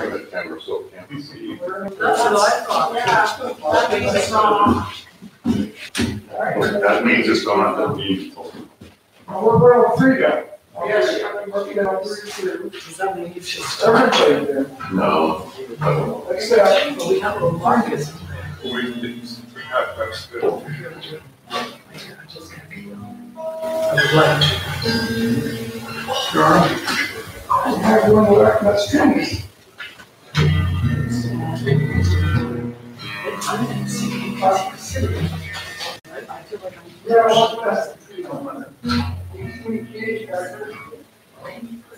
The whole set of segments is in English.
That means it's That means it's gone, that means. We're, three now. Yes. I'm working on three, two. Does that mean you should start? There. No. Except, we have a Marcus. We didn't, that- that's good. I have one more, that's tennis.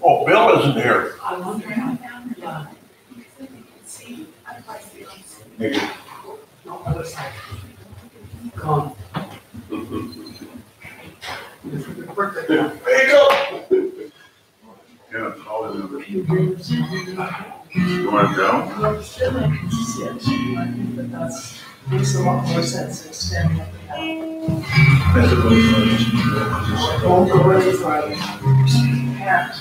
Oh, Bill isn't here. I wonder, yeah, Maybe. no, other side. Gone. Go. Yeah, all the numbers. You want to go? That's, makes a lot more sense than standing up and down. Won't go any farther. Yeah.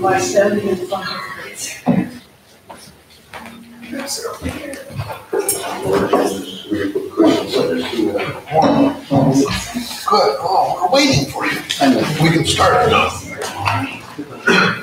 By standing in front of it. Good, oh, we're waiting for you. We can start now.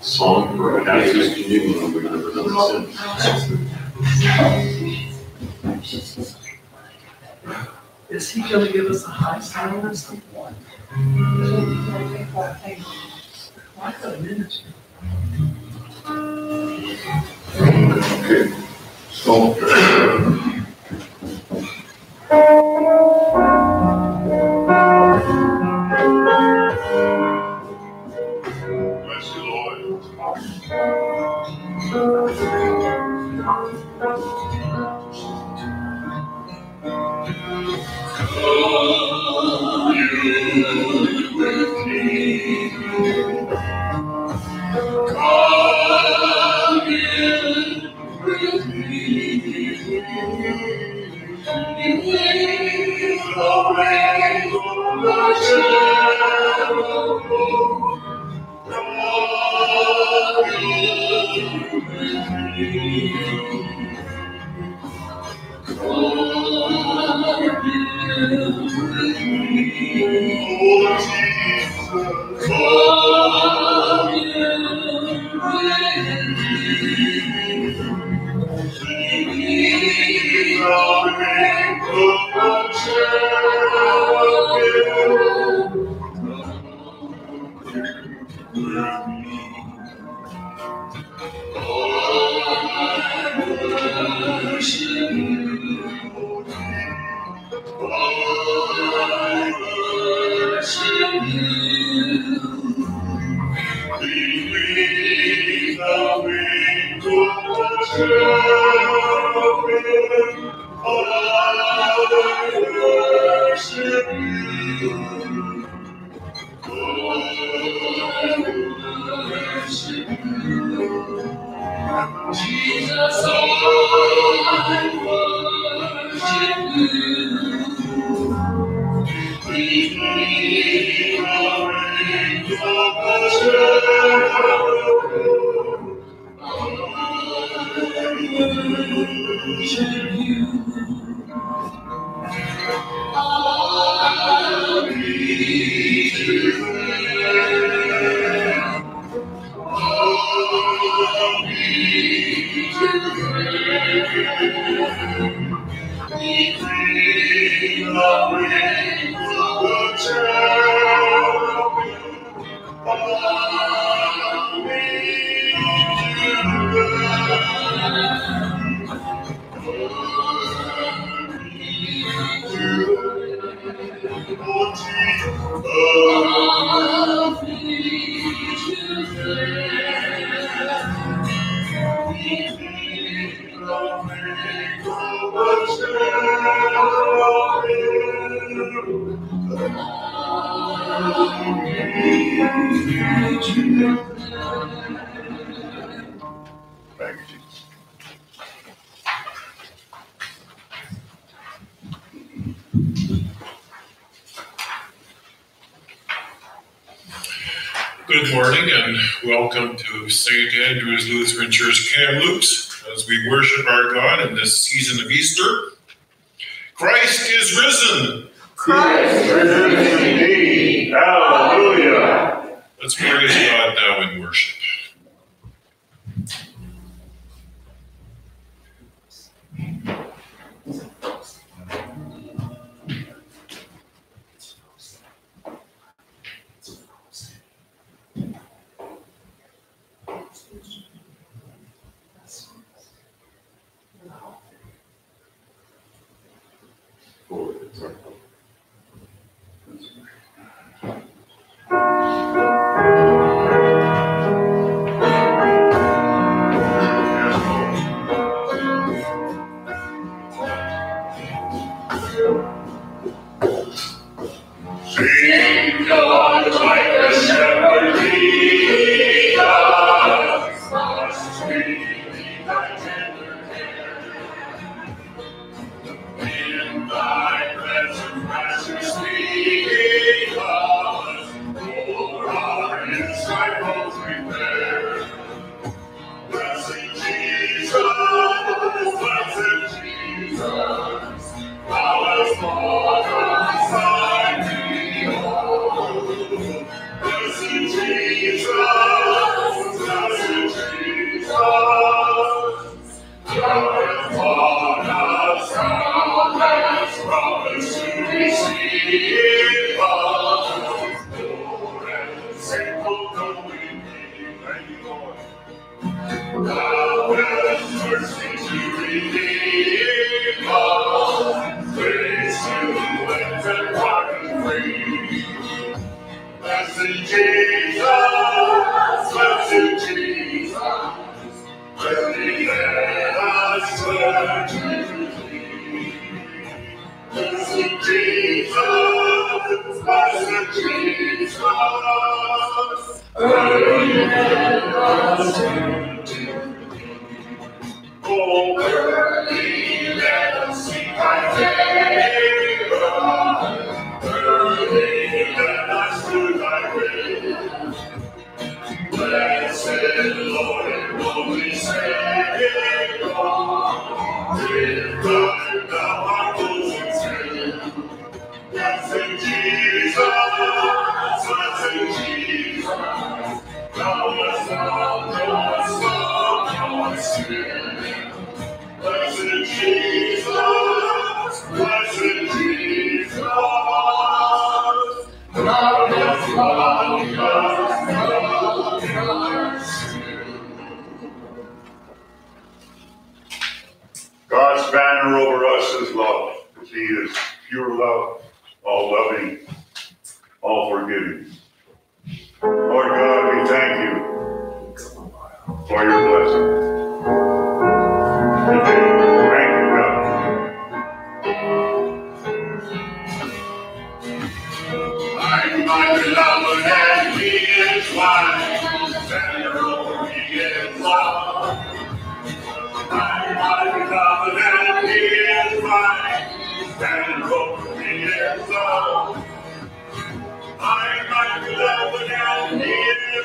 Song for a Catholic communion, we've never done since. Is he gonna give us a high sign or something? A minute. Okay. So. our God in this season of Easter. Christ is risen. Christ is risen indeed. Hallelujah. Let's praise God now in worship.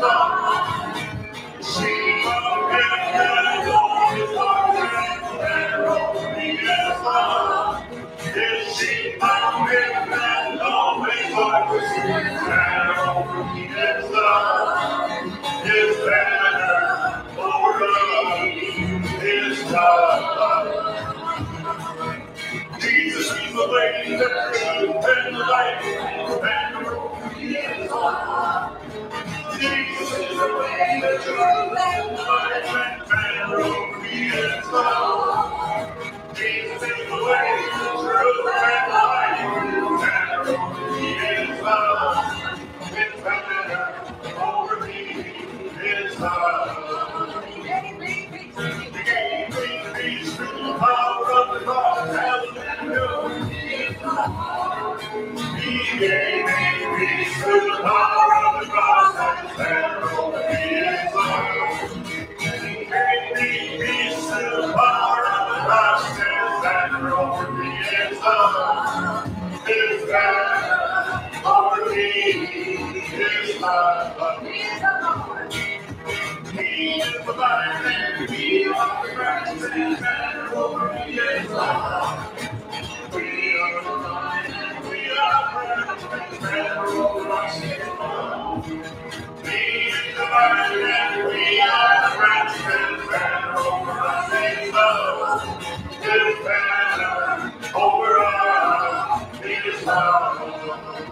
Não He gave me peace through the power of the cross. Over us love. He is the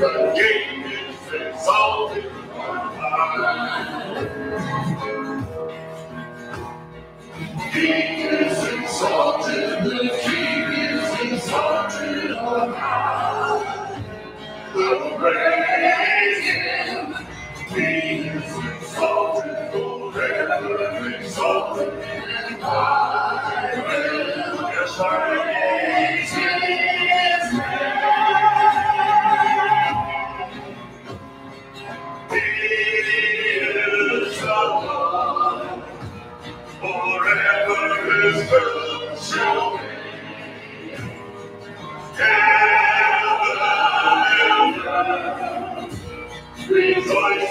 the King is exalted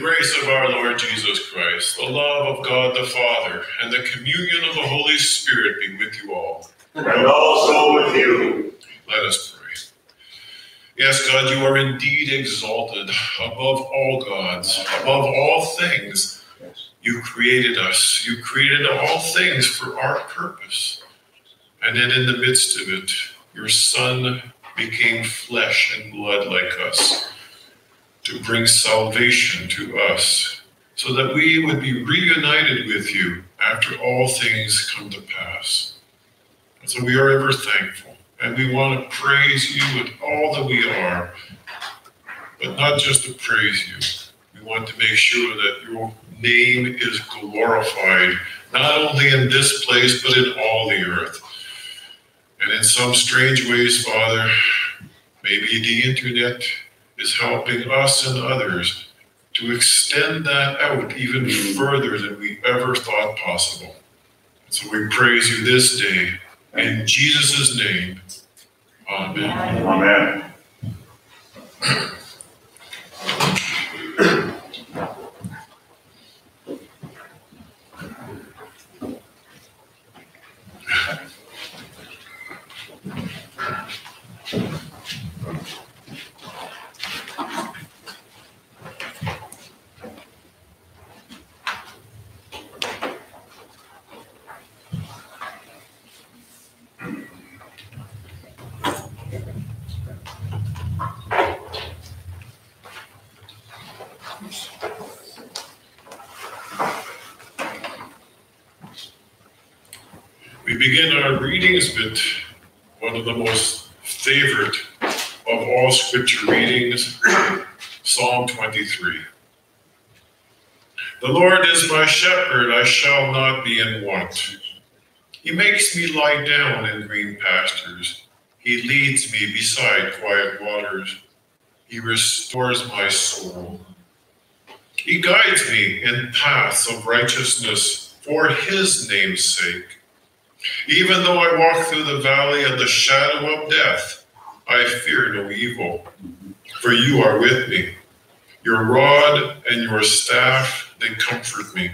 grace of our Lord Jesus Christ, the love of God the Father, and the communion of the Holy Spirit be with you all. And also with you. Let us pray. Yes, God, you are indeed exalted above all gods, above all things. You created us. You created all things for our purpose. And then in the midst of it, your Son became flesh and blood like us to bring salvation to us so that we would be reunited with you after all things come to pass. And so we are ever thankful and we want to praise you with all that we are, but not just to praise you. We want to make sure that your name is glorified, not only in this place, but in all the earth. And in some strange ways, Father, maybe the internet is helping us and others to extend that out even further than we ever thought possible. So we praise you this day in Jesus' name. Amen. Amen. We begin our readings with one of the most favorite of all scripture readings, Psalm 23. The Lord is my shepherd, I shall not be in want. He makes me lie down in green pastures. He leads me beside quiet waters. He restores my soul. He guides me in paths of righteousness for his name's sake. Even though I walk through the valley of the shadow of death, I fear no evil, for you are with me. Your rod and your staff, they comfort me.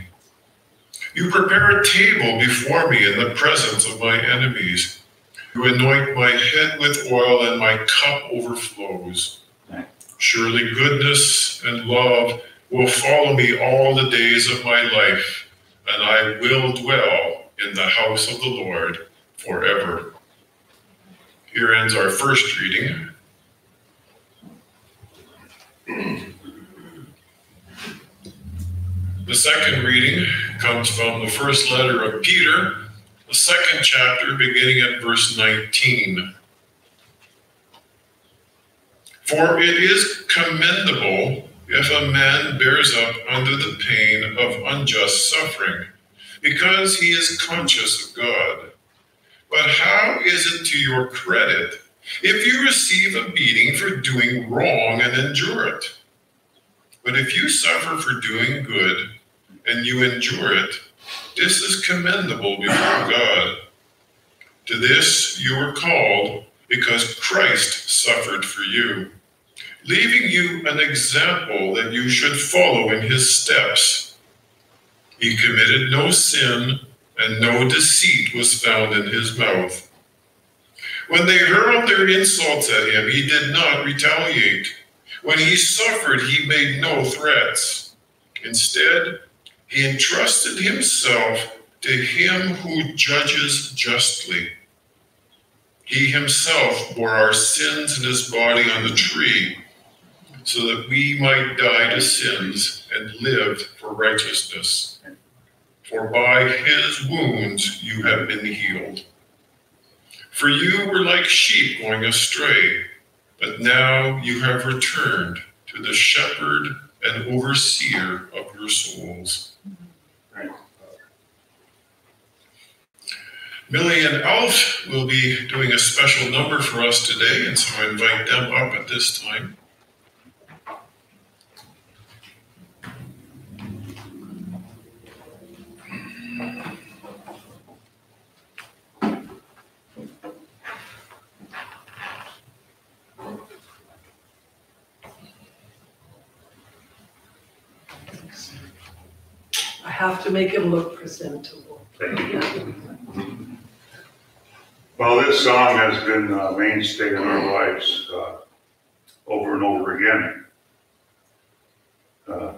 You prepare a table before me in the presence of my enemies. You anoint my head with oil, and my cup overflows. Surely goodness and love will follow me all the days of my life, and I will dwell in the house of the Lord forever. Here ends our first reading. The second reading comes from the first letter of Peter, the second chapter, beginning at verse 19. For it is commendable if a man bears up under the pain of unjust suffering, because he is conscious of God. But how is it to your credit if you receive a beating for doing wrong and endure it? But if you suffer for doing good and you endure it, this is commendable before God. To this you were called because Christ suffered for you, leaving you an example that you should follow in his steps. He committed no sin, and no deceit was found in his mouth. When they hurled their insults at him, he did not retaliate. When he suffered, he made no threats. Instead, he entrusted himself to him who judges justly. He himself bore our sins in his body on the tree, so that we might die to sins and live for righteousness. For by his wounds you have been healed. For you were like sheep going astray, but now you have returned to the shepherd and overseer of your souls. Millie and Alf will be doing a special number for us today, and so I invite them up at this time. I have to make him look presentable. Well, this song has been a mainstay in our lives uh, over and over again. Uh,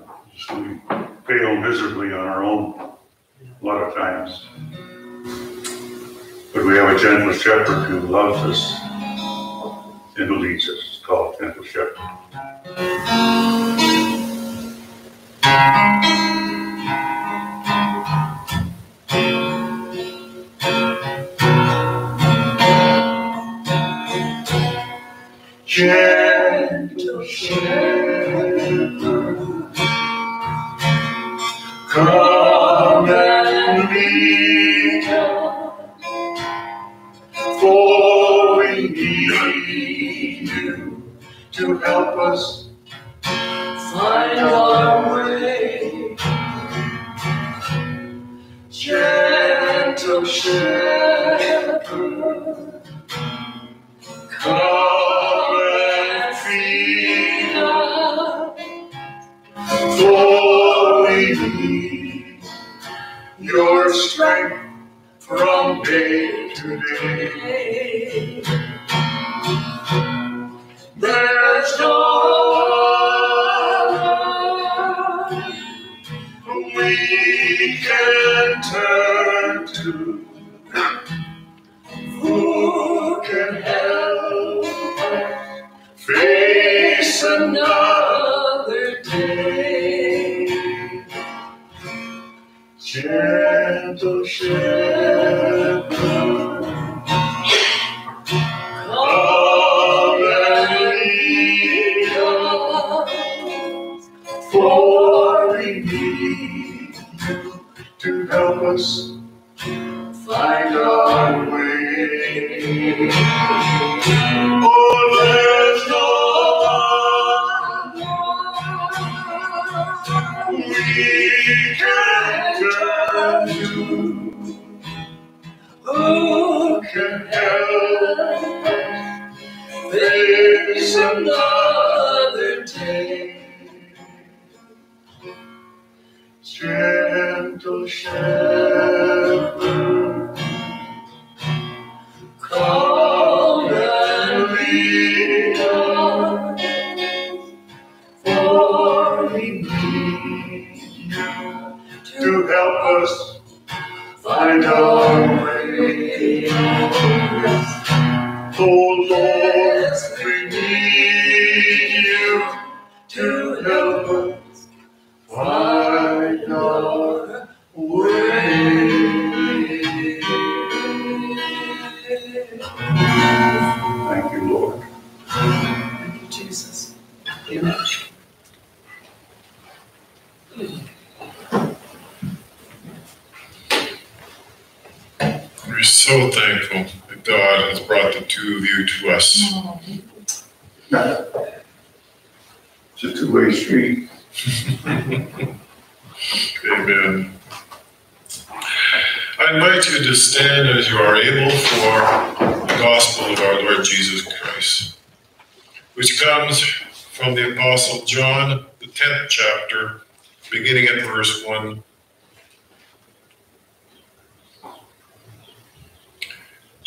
We fail miserably on our own a lot of times. But we have a gentle shepherd who loves us and who leads us. It's called Gentle Shepherd. Gentle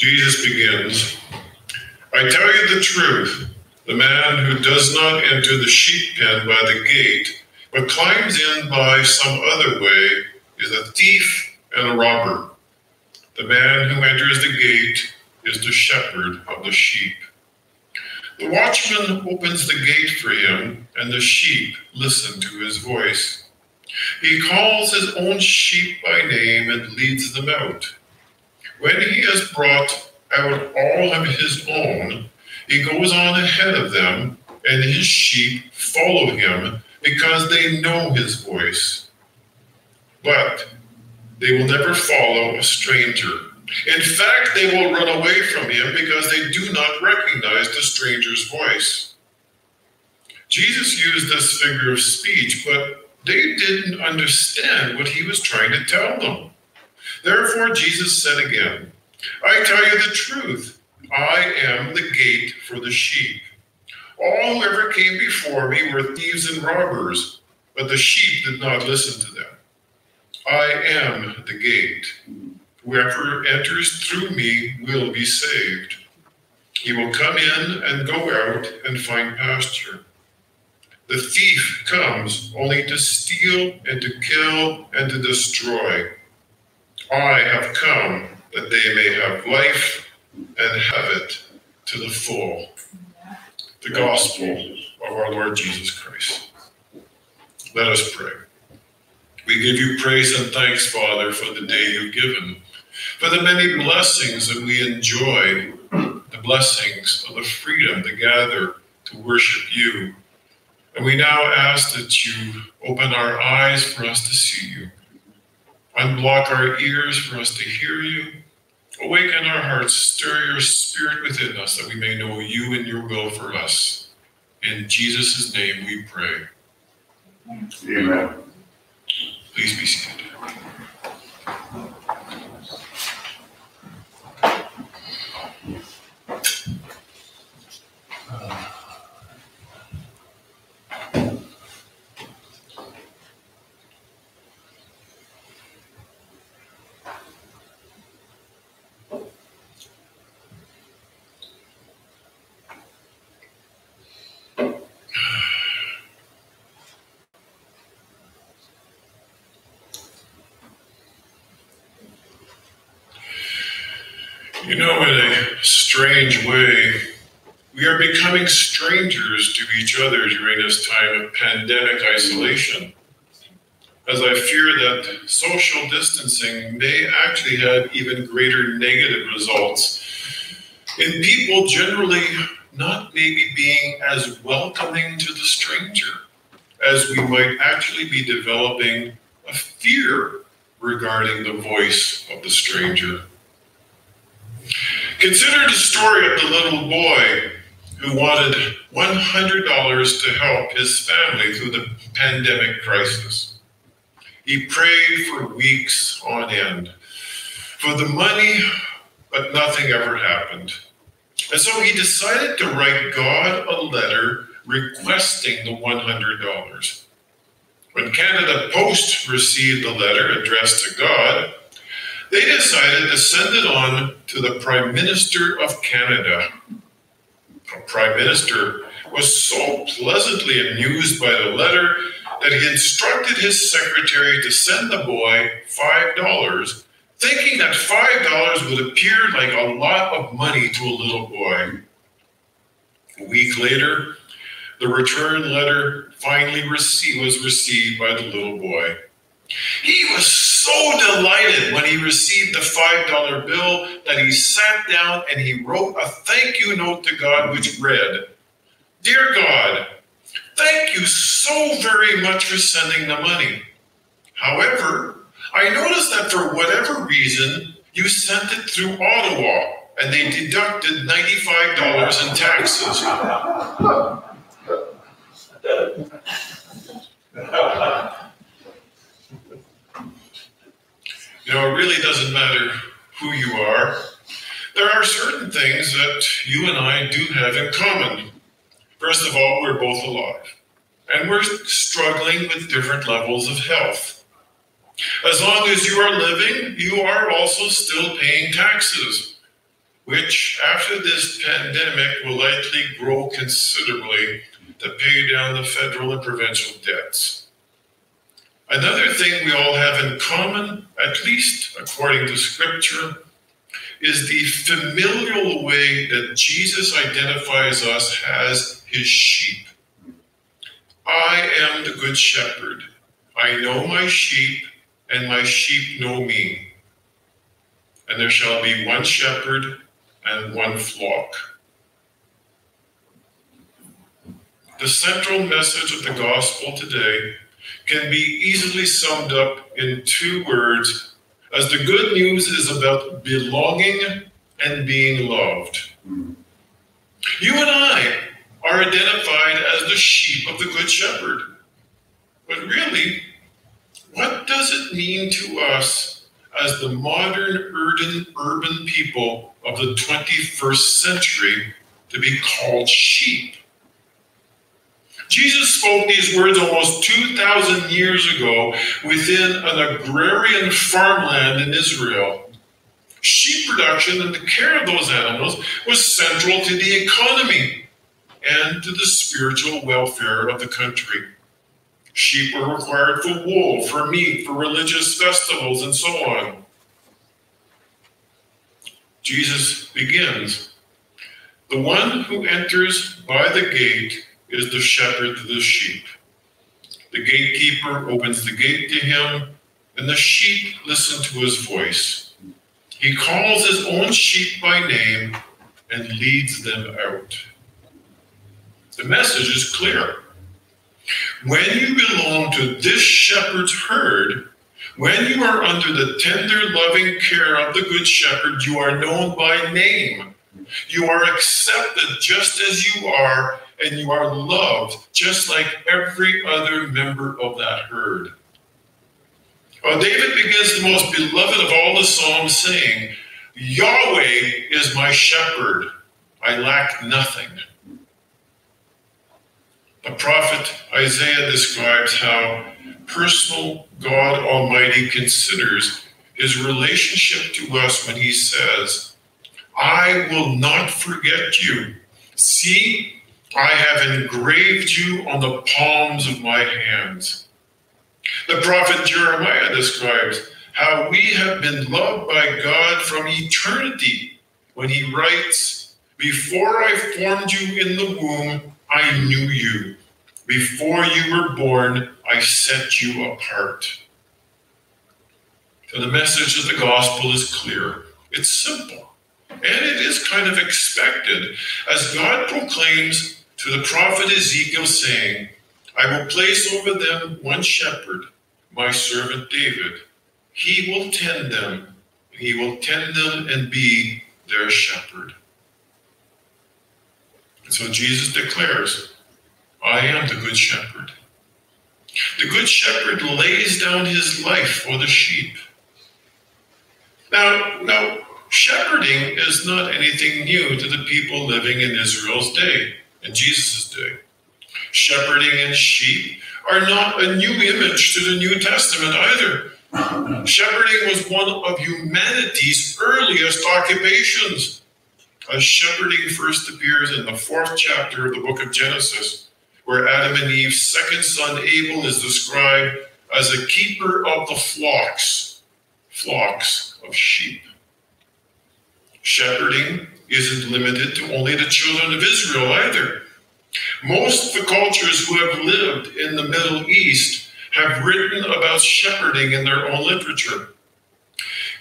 Jesus begins I tell you the truth, the man who does not enter the sheep pen by the gate, but climbs in by some other way, is a thief and a robber. The man who enters the gate is the shepherd of the sheep. The watchman opens the gate for him, and the sheep listen to his voice. He calls his own sheep by name and leads them out. When he has brought out all of his own, he goes on ahead of them, and his sheep follow him because they know his voice. But they will never follow a stranger. In fact, they will run away from him because they do not recognize the stranger's voice. Jesus used this figure of speech, but they didn't understand what he was trying to tell them. Therefore, Jesus said again, I tell you the truth. I am the gate for the sheep. All who ever came before me were thieves and robbers, but the sheep did not listen to them. I am the gate. Whoever enters through me will be saved. He will come in and go out and find pasture. The thief comes only to steal and to kill and to destroy. I have come that they may have life and have it to the full. The gospel of our Lord Jesus Christ. Let us pray. We give you praise and thanks, Father, for the day you've given, for the many blessings that we enjoy, the blessings of the freedom to gather to worship you. And we now ask that you open our eyes for us to see you, unblock our ears for us to hear you, awaken our hearts, stir your spirit within us that we may know you and your will for us. In Jesus' name we pray. Amen. Please be seated. You know, in a strange way, we are becoming strangers to each other during this time of pandemic isolation. As I fear that social distancing may actually have even greater negative results in people generally not maybe being as welcoming to the stranger as we might actually be developing a fear regarding the voice of the stranger. Consider the story of the little boy who wanted $100 to help his family through the pandemic crisis. He prayed for weeks on end for the money, but nothing ever happened. And so he decided to write God a letter requesting the $100. When Canada Post received the letter addressed to God, they decided to send it on to the Prime Minister of Canada. Prime Minister was so pleasantly amused by the letter that he instructed his secretary to send the boy $5, thinking that $5 would appear like a lot of money to a little boy. A week later, the return letter finally was received by the little boy. He so delighted when he received the $5 bill that he sat down and he wrote a thank you note to God, which read Dear God, thank you so very much for sending the money. However, I noticed that for whatever reason, you sent it through Ottawa and they deducted $95 in taxes. You know, it really doesn't matter who you are. There are certain things that you and I do have in common. First of all, we're both alive, and we're struggling with different levels of health. As long as you are living, you are also still paying taxes, which after this pandemic will likely grow considerably to pay down the federal and provincial debts. Another thing we all have in common, at least according to Scripture, is the familial way that Jesus identifies us as his sheep. I am the good shepherd. I know my sheep, and my sheep know me. And there shall be one shepherd and one flock. The central message of the gospel today can be easily summed up in two words, as the good news is about belonging and being loved. You and I are identified as the sheep of the Good Shepherd. But really, what does it mean to us as the modern urban, urban people of the 21st century to be called sheep? Jesus spoke these words almost 2,000 years ago within an agrarian farmland in Israel. Sheep production and the care of those animals was central to the economy and to the spiritual welfare of the country. Sheep were required for wool, for meat, for religious festivals, and so on. Jesus begins The one who enters by the gate is the shepherd of the sheep. The gatekeeper opens the gate to him, and the sheep listen to his voice. He calls his own sheep by name and leads them out. The message is clear. When you belong to this shepherd's herd, when you are under the tender, loving care of the good shepherd, you are known by name. You are accepted just as you are, and you are loved just like every other member of that herd. Well, David begins the most beloved of all the Psalms saying, Yahweh is my shepherd, I lack nothing. The prophet Isaiah describes how personal God Almighty considers his relationship to us when he says, I will not forget you. See, I have engraved you on the palms of my hands. The prophet Jeremiah describes how we have been loved by God from eternity when he writes, Before I formed you in the womb, I knew you. Before you were born, I set you apart. So the message of the gospel is clear. It's simple. And it is kind of expected as God proclaims to the prophet Ezekiel, saying, I will place over them one shepherd, my servant David. He will tend them, he will tend them and be their shepherd. And so Jesus declares, I am the good shepherd. The good shepherd lays down his life for the sheep. Now, now, shepherding is not anything new to the people living in Israel's day, in Jesus' day. Shepherding and sheep are not a new image to the New Testament either. Shepherding was one of humanity's earliest occupations. As shepherding first appears in the fourth chapter of the book of Genesis, where Adam and Eve's second son Abel is described as a keeper of the flocks, flocks of sheep. Shepherding isn't limited to only the children of Israel either. Most of the cultures who have lived in the Middle East have written about shepherding in their own literature.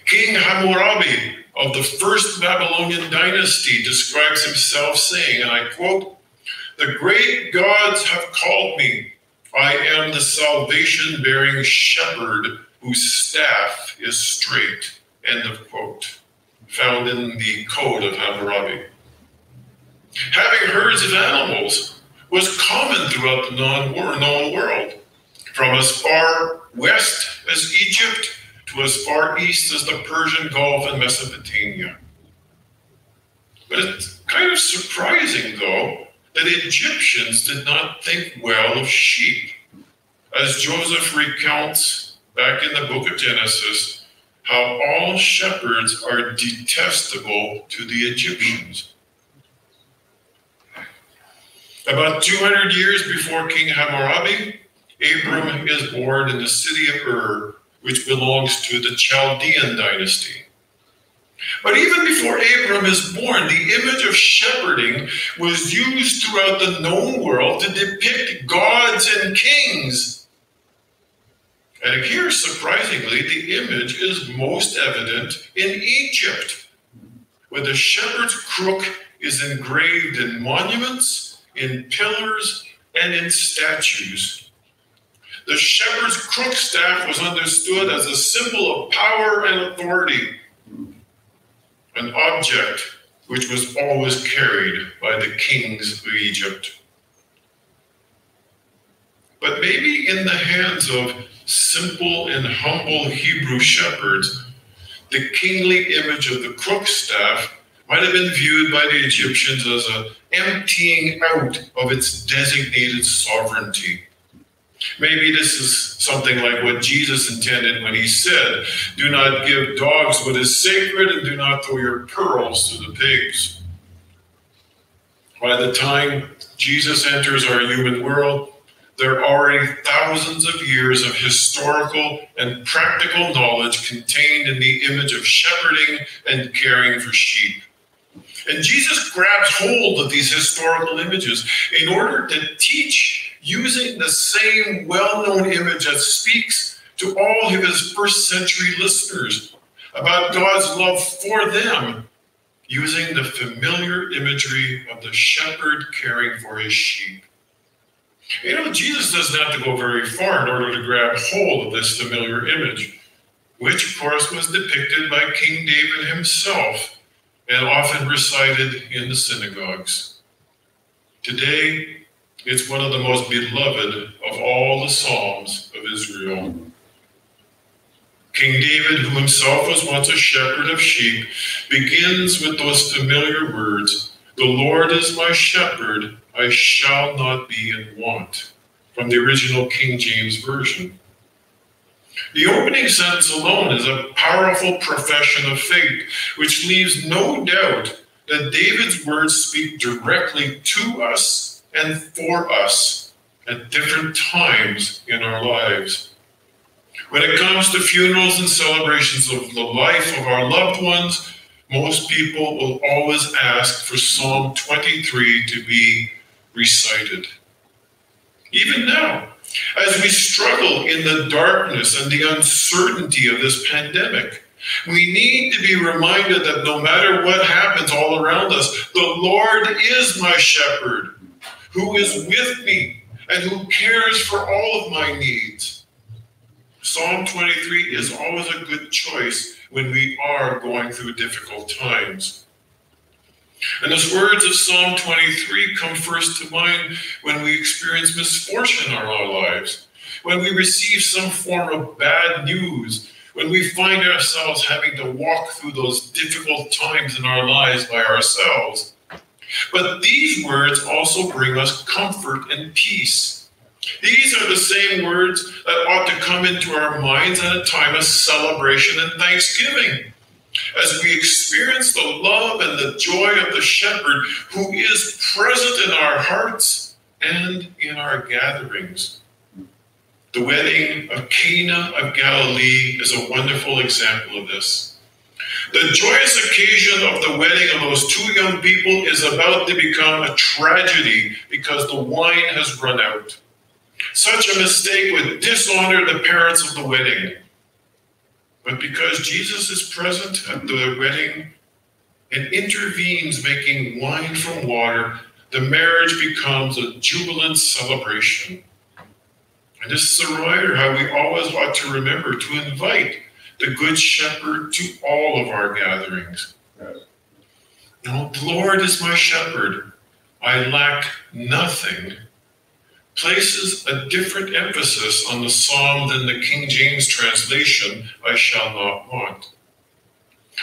King Hammurabi of the first Babylonian dynasty describes himself saying, and I quote, The great gods have called me. I am the salvation bearing shepherd whose staff is straight. End of quote. Found in the Code of Hammurabi. Having herds of animals was common throughout the non-known world, from as far west as Egypt to as far east as the Persian Gulf and Mesopotamia. But it's kind of surprising, though, that Egyptians did not think well of sheep. As Joseph recounts back in the book of Genesis, how all shepherds are detestable to the Egyptians. About 200 years before King Hammurabi, Abram is born in the city of Ur, which belongs to the Chaldean dynasty. But even before Abram is born, the image of shepherding was used throughout the known world to depict gods and kings. And here, surprisingly, the image is most evident in Egypt, where the shepherd's crook is engraved in monuments, in pillars, and in statues. The shepherd's crook staff was understood as a symbol of power and authority, an object which was always carried by the kings of Egypt. But maybe in the hands of simple and humble Hebrew shepherds, the kingly image of the crook staff might have been viewed by the Egyptians as an emptying out of its designated sovereignty. Maybe this is something like what Jesus intended when he said, Do not give dogs what is sacred, and do not throw your pearls to the pigs. By the time Jesus enters our human world, there are already thousands of years of historical and practical knowledge contained in the image of shepherding and caring for sheep. And Jesus grabs hold of these historical images in order to teach using the same well known image that speaks to all of his first century listeners about God's love for them, using the familiar imagery of the shepherd caring for his sheep. You know, Jesus doesn't have to go very far in order to grab hold of this familiar image, which, of course, was depicted by King David himself and often recited in the synagogues. Today, it's one of the most beloved of all the Psalms of Israel. King David, who himself was once a shepherd of sheep, begins with those familiar words The Lord is my shepherd, I shall not be in want, from the original King James Version. The opening sentence alone is a powerful profession of faith, which leaves no doubt that David's words speak directly to us and for us at different times in our lives. When it comes to funerals and celebrations of the life of our loved ones, most people will always ask for Psalm 23 to be recited. Even now, as we struggle in the darkness and the uncertainty of this pandemic, we need to be reminded that no matter what happens all around us, the Lord is my shepherd who is with me and who cares for all of my needs. Psalm 23 is always a good choice when we are going through difficult times. And those words of Psalm 23 come first to mind when we experience misfortune in our lives, when we receive some form of bad news, when we find ourselves having to walk through those difficult times in our lives by ourselves. But these words also bring us comfort and peace. These are the same words that ought to come into our minds at a time of celebration and thanksgiving. As we experience the love and the joy of the shepherd who is present in our hearts and in our gatherings. The wedding of Cana of Galilee is a wonderful example of this. The joyous occasion of the wedding of those two young people is about to become a tragedy because the wine has run out. Such a mistake would dishonor the parents of the wedding. But because Jesus is present at the wedding and intervenes, making wine from water, the marriage becomes a jubilant celebration. And this is a reminder how we always ought to remember to invite the Good Shepherd to all of our gatherings. Now, the Lord is my shepherd. I lack nothing. Places a different emphasis on the psalm than the King James translation, I shall not want.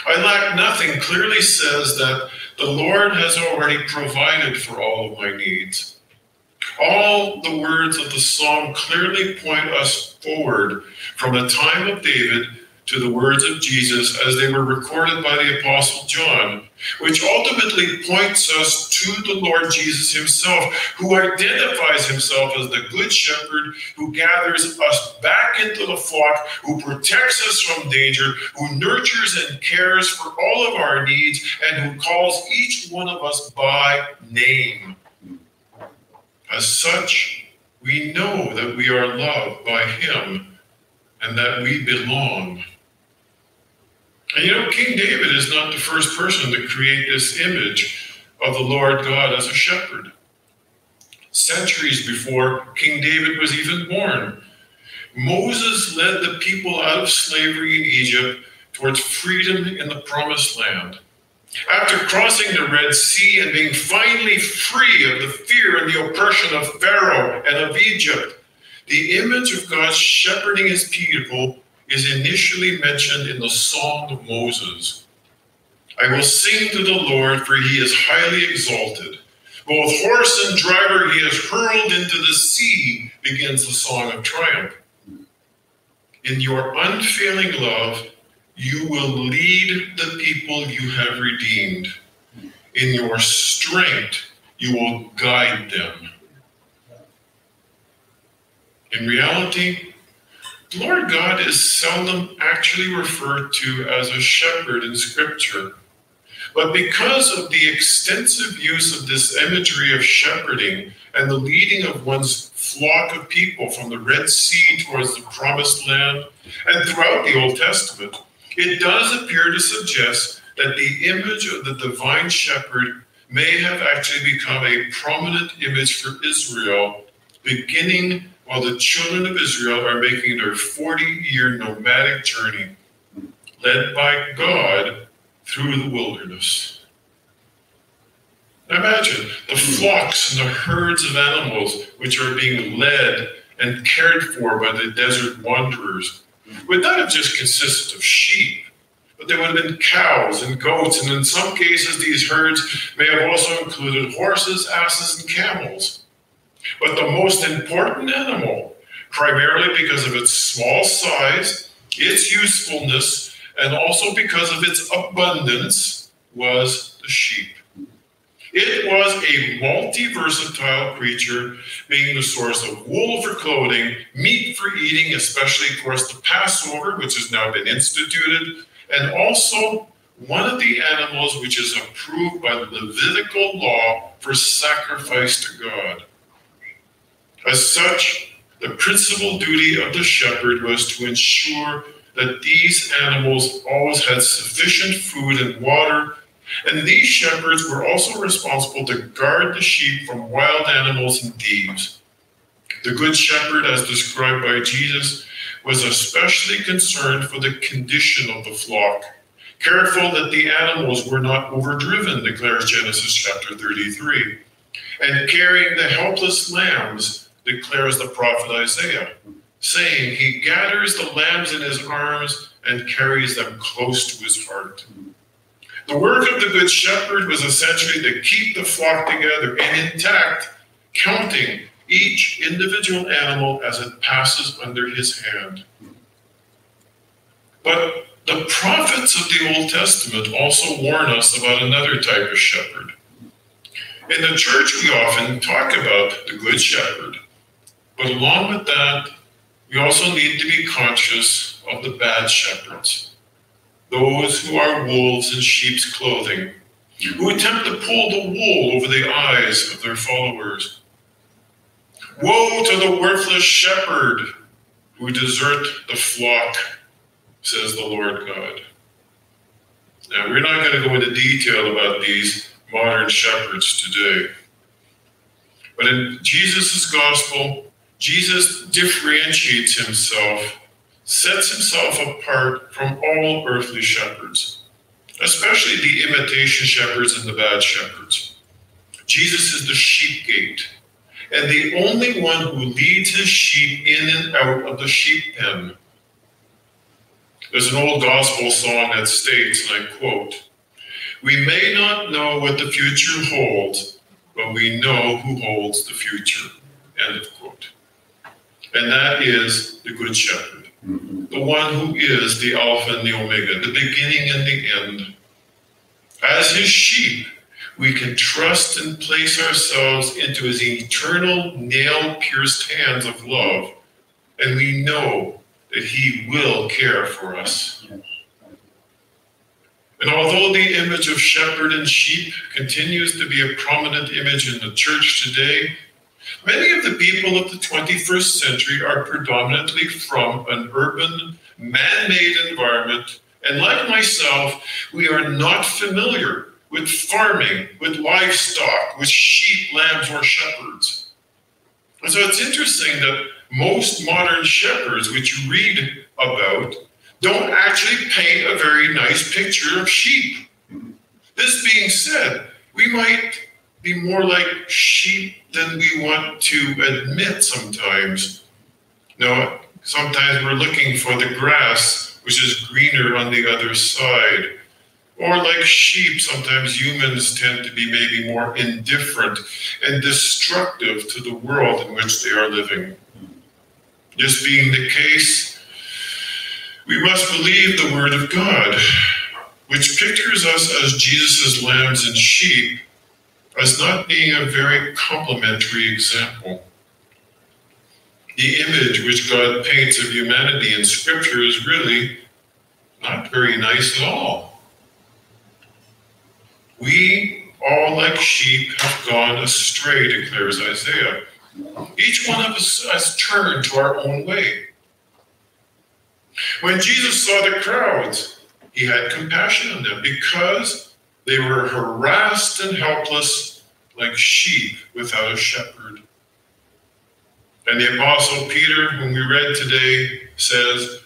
I lack nothing clearly says that the Lord has already provided for all of my needs. All the words of the psalm clearly point us forward from the time of David to the words of Jesus as they were recorded by the Apostle John, which ultimately points us to the Lord Jesus himself, who identifies himself as the Good Shepherd who gathers us back into the flock, who protects us from danger, who nurtures and cares for all of our needs, and who calls each one of us by name. As such, we know that we are loved by him and that we belong. And you know, King David is not the first person to create this image of the Lord God as a shepherd. Centuries before King David was even born, Moses led the people out of slavery in Egypt towards freedom in the promised land. After crossing the Red Sea and being finally free of the fear and the oppression of Pharaoh and of Egypt, the image of God shepherding his people is initially mentioned in the Song of Moses. I will sing to the Lord, for he is highly exalted. Both horse and driver he has hurled into the sea, begins the song of triumph. In your unfailing love, you will lead the people you have redeemed. In your strength, you will guide them. In reality, Lord God is seldom actually referred to as a shepherd in Scripture. But because of the extensive use of this imagery of shepherding and the leading of one's flock of people from the Red Sea towards the Promised Land, and throughout the Old Testament, it does appear to suggest that the image of the divine shepherd may have actually become a prominent image for Israel, beginning while the children of Israel are making their 40 year nomadic journey, led by God through the wilderness. Imagine the flocks and the herds of animals which are being led and cared for by the desert wanderers would not have just consisted of sheep, but there would have been cows and goats, and in some cases, these herds may have also included horses, asses, and camels. But the most important animal, primarily because of its small size, its usefulness, and also because of its abundance, was the sheep. It was a multi versatile creature, being the source of wool for clothing, meat for eating, especially, of course, the Passover, which has now been instituted, and also one of the animals which is approved by the Levitical law for sacrifice to God. As such, the principal duty of the shepherd was to ensure that these animals always had sufficient food and water, and these shepherds were also responsible to guard the sheep from wild animals and thieves. The Good Shepherd, as described by Jesus, was especially concerned for the condition of the flock, careful that the animals were not overdriven, declares Genesis chapter 33, and carrying the helpless lambs, declares the prophet Isaiah, saying, He gathers the lambs in his arms and carries them close to his heart. The work of the Good Shepherd was essentially to keep the flock together and intact, counting each individual animal as it passes under his hand. But the prophets of the Old Testament also warn us about another type of shepherd. In the church, we often talk about the Good Shepherd, but along with that, we also need to be conscious of the bad shepherds, those who are wolves in sheep's clothing, who attempt to pull the wool over the eyes of their followers Woe to the worthless shepherd who desert the flock, says the Lord God. Now, we're not going to go into detail about these modern shepherds today. But in Jesus' gospel, Jesus differentiates himself, sets himself apart from all earthly shepherds, especially the imitation shepherds and the bad shepherds. Jesus is the sheep gate and the only one who leads his sheep in and out of the sheep pen. There's an old gospel song that states, and I quote, We may not know what the future holds, but we know who holds the future. End of quote. And that is the Good Shepherd, mm-hmm. the one who is the Alpha and the Omega, the beginning and the end. As his sheep, we can trust and place ourselves into his eternal nail pierced hands of love, and we know that he will care for us. And although the image of shepherd and sheep continues to be a prominent image in the church today, many of the people of the 21st century are predominantly from an urban, man made environment. And like myself, we are not familiar with farming, with livestock, with sheep, lambs, or shepherds. And so it's interesting that most modern shepherds, which you read about, don't actually paint a very nice picture of sheep. This being said, we might be more like sheep than we want to admit sometimes. No, sometimes we're looking for the grass, which is greener on the other side. Or, like sheep, sometimes humans tend to be maybe more indifferent and destructive to the world in which they are living. This being the case, we must believe the Word of God, which pictures us as Jesus' lambs and sheep as not being a very complimentary example. The image which God paints of humanity in Scripture is really not very nice at all. We all, like sheep, have gone astray, declares Isaiah. Each one of us has turned to our own way. When Jesus saw the crowds, he had compassion on them because they were harassed and helpless like sheep without a shepherd. And the apostle Peter, whom we read today, says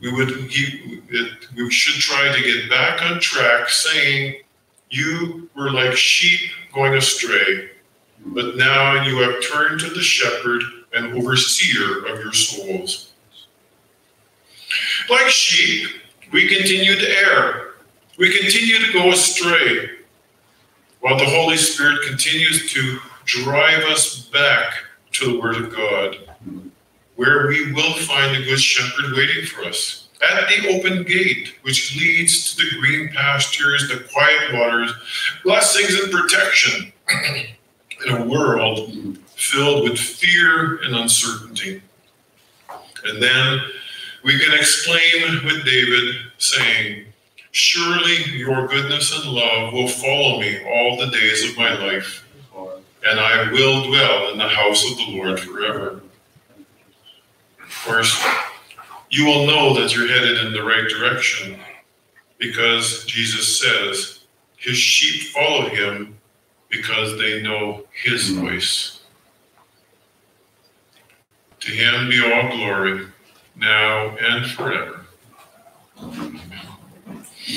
we would he, we should try to get back on track, saying You were like sheep going astray, but now you have turned to the shepherd and overseer of your souls. Like sheep, we continue to err. We continue to go astray, while the Holy Spirit continues to drive us back to the Word of God, where we will find the Good Shepherd waiting for us at the open gate, which leads to the green pastures, the quiet waters, blessings and protection in a world filled with fear and uncertainty. And then we can exclaim with David, saying, Surely your goodness and love will follow me all the days of my life, and I will dwell in the house of the Lord forever. First, you will know that you're headed in the right direction because Jesus says his sheep follow him because they know his hmm. voice. To him be all glory, now and forever. I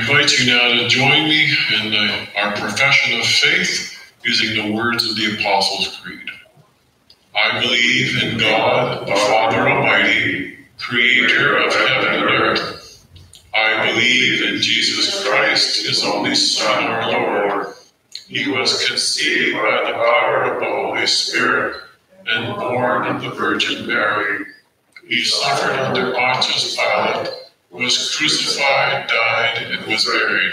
invite you now to join me in uh, profession of faith using the words of the Apostles' Creed. I believe in God, the Father Almighty, creator of heaven and earth. I believe in Jesus Christ, his only Son, our Lord. He was conceived by the power of the Holy Spirit and born of the Virgin Mary. He suffered under Pontius Pilate was crucified, died, and was buried.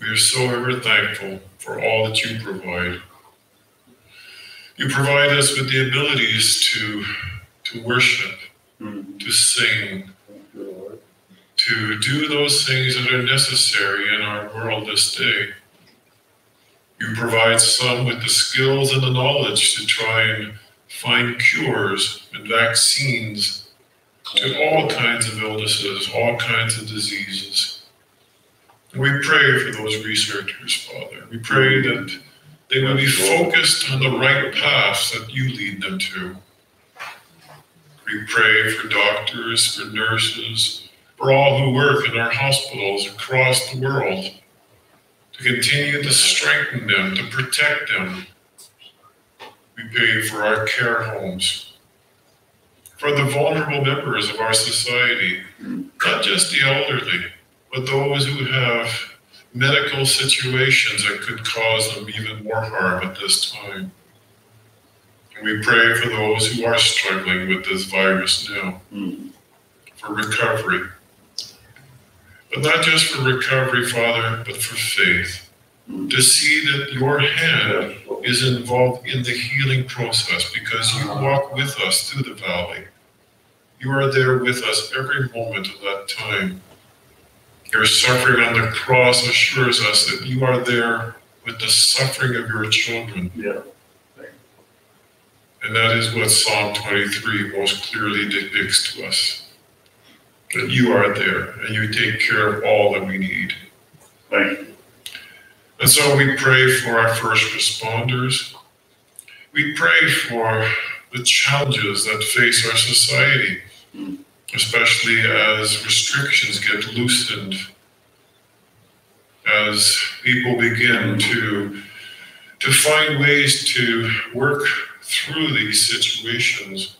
We are so ever thankful for all that you provide. You provide us with the abilities to, to worship, to sing, to do those things that are necessary in our world this day. You provide some with the skills and the knowledge to try and find cures and vaccines to all kinds of illnesses, all kinds of diseases. We pray for those researchers, Father. We pray that they will be focused on the right paths that you lead them to. We pray for doctors, for nurses, for all who work in our hospitals across the world, to continue to strengthen them, to protect them. We pray for our care homes, for the vulnerable members of our society, not just the elderly, but those who have medical situations that could cause them even more harm at this time. And we pray for those who are struggling with this virus now, hmm. for recovery. But not just for recovery, Father, but for faith. Hmm. To see that your hand is involved in the healing process because you ah. walk with us through the valley. You are there with us every moment of that time. Your suffering on the cross assures us that you are there with the suffering of your children. Yeah. And that is what Psalm 23 most clearly depicts to us. That you are there and you take care of all that we need. Thank you. And so we pray for our first responders. We pray for the challenges that face our society, hmm. Especially as restrictions get loosened, as people begin to, to find ways to work through these situations,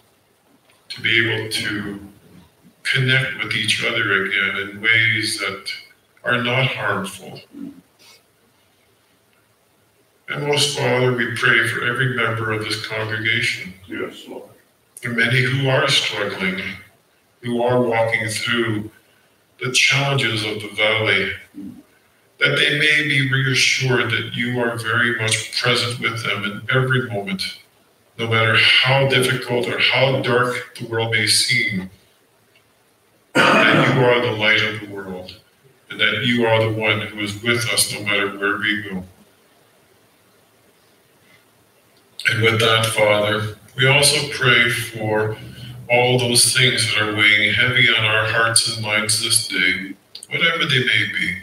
to be able to connect with each other again in ways that are not harmful. And most Father, we pray for every member of this congregation, Yes, Lord. and many who are struggling, who are walking through the challenges of the valley, that they may be reassured that you are very much present with them in every moment, no matter how difficult or how dark the world may seem, that you are the light of the world, and that you are the one who is with us no matter where we go. And with that, Father, we also pray for all those things that are weighing heavy on our hearts and minds this day, whatever they may be,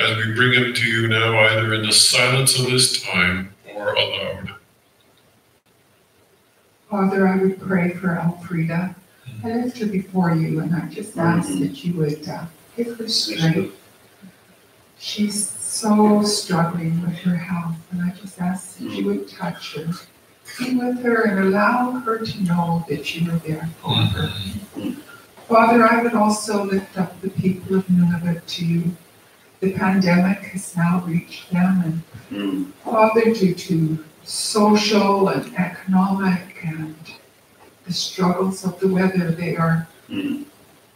as we bring them to you now, either in the silence of this time or aloud. Father, I would pray for Elfrida. I lift her before you and I just ask that you would uh, give her strength. She's so struggling with her health and I just ask that you would touch her. Be with her and allow her to know that you are there for her. Father, I would also lift up the people of Nunavut to you. The pandemic has now reached them, and Mm. Father, due to social and economic and the struggles of the weather, they are Mm.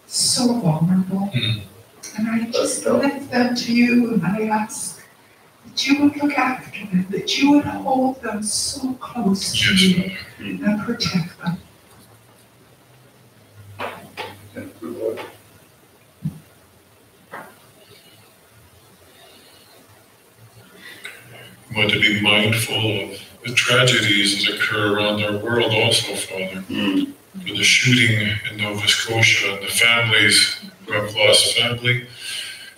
so vulnerable. Mm. And I just lift them to you and I ask that you would look after them, that you would hold them so close to Yes, you Father. and protect them. Thank you, Lord. Want to be mindful of the tragedies that occur around our world also, Father. Mm. For the shooting in Nova Scotia and the families who have lost family.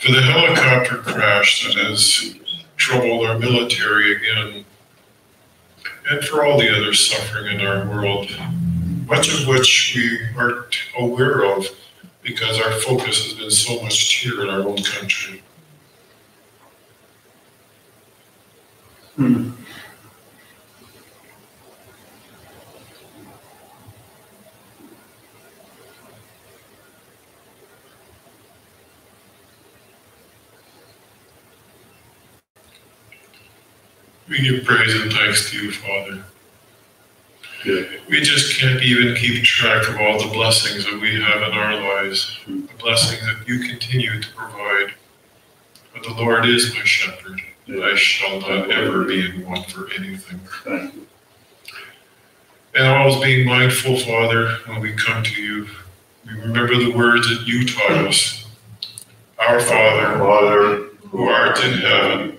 For the helicopter crash that has troubled our military again. And for all the other suffering in our world, much of which we aren't aware of because our focus has been so much here in our own country. Mm. We give praise and thanks to you, Father. Good. We just can't even keep track of all the blessings that we have in our lives, the blessings that you continue to provide. But the Lord is my shepherd, and I shall not ever be in want for anything. And always being mindful, Father, when we come to you, we remember the words that you taught us. Our Father, Father, who art in heaven,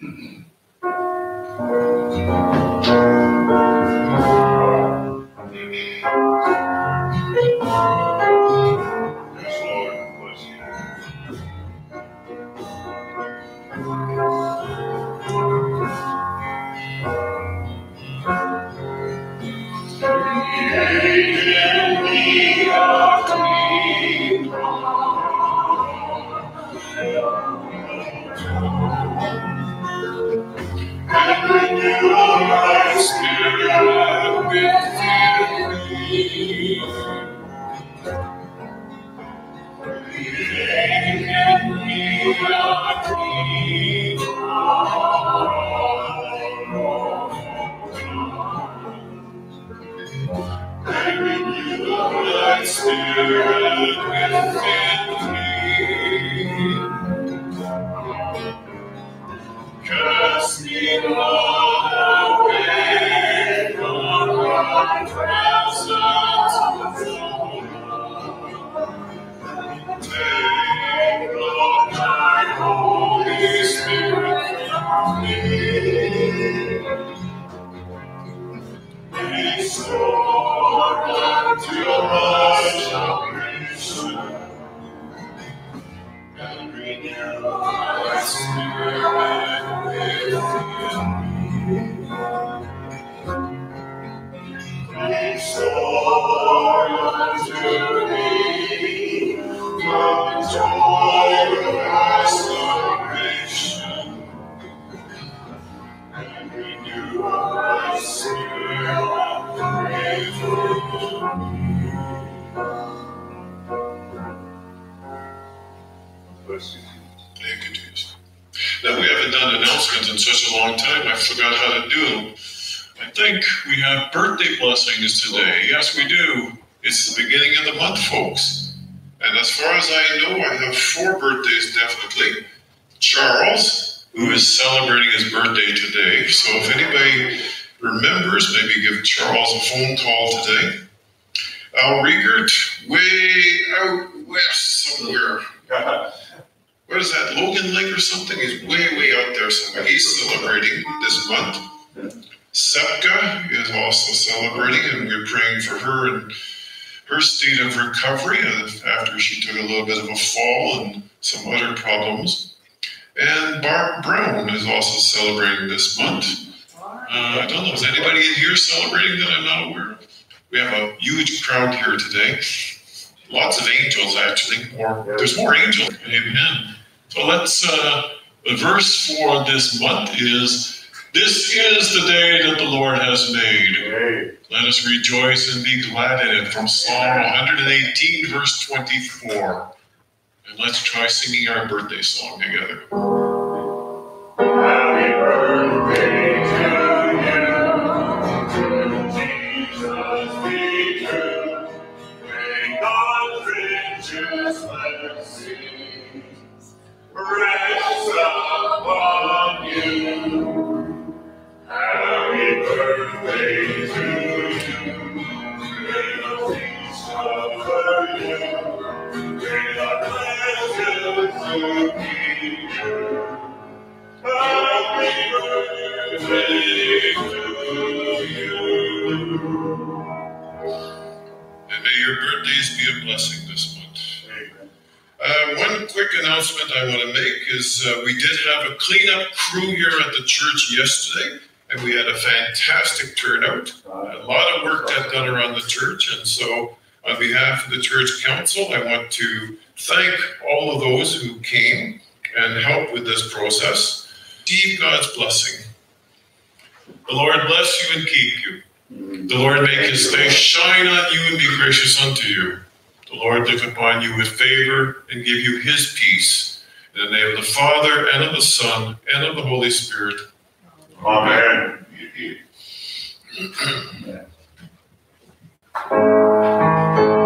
Thank you. Cast recovery after she took a little bit of a fall and some other problems. And Barb Brown is also celebrating this month. Uh, I don't know, is anybody in here celebrating that I'm not aware of? We have a huge crowd here today. Lots of angels, actually. More, there's more angels. Amen. So let's. Uh, the verse for this month is, "This is the day that the Lord has made. Let us rejoice and be glad in it." From Psalm 118, verse 24. And let's try singing our birthday song together. Quick announcement I want to make is uh, we did have a cleanup crew here at the church yesterday, and we had a fantastic turnout. A lot of work got done around the church, and so on behalf of the church council, I want to thank all of those who came and helped with this process. Receive God's blessing. The Lord bless you and keep you. The Lord make his face shine on you and be gracious unto you. The Lord look upon you with favor and give you his peace. In the name of the Father, and of the Son, and of the Holy Spirit. Amen. Beyond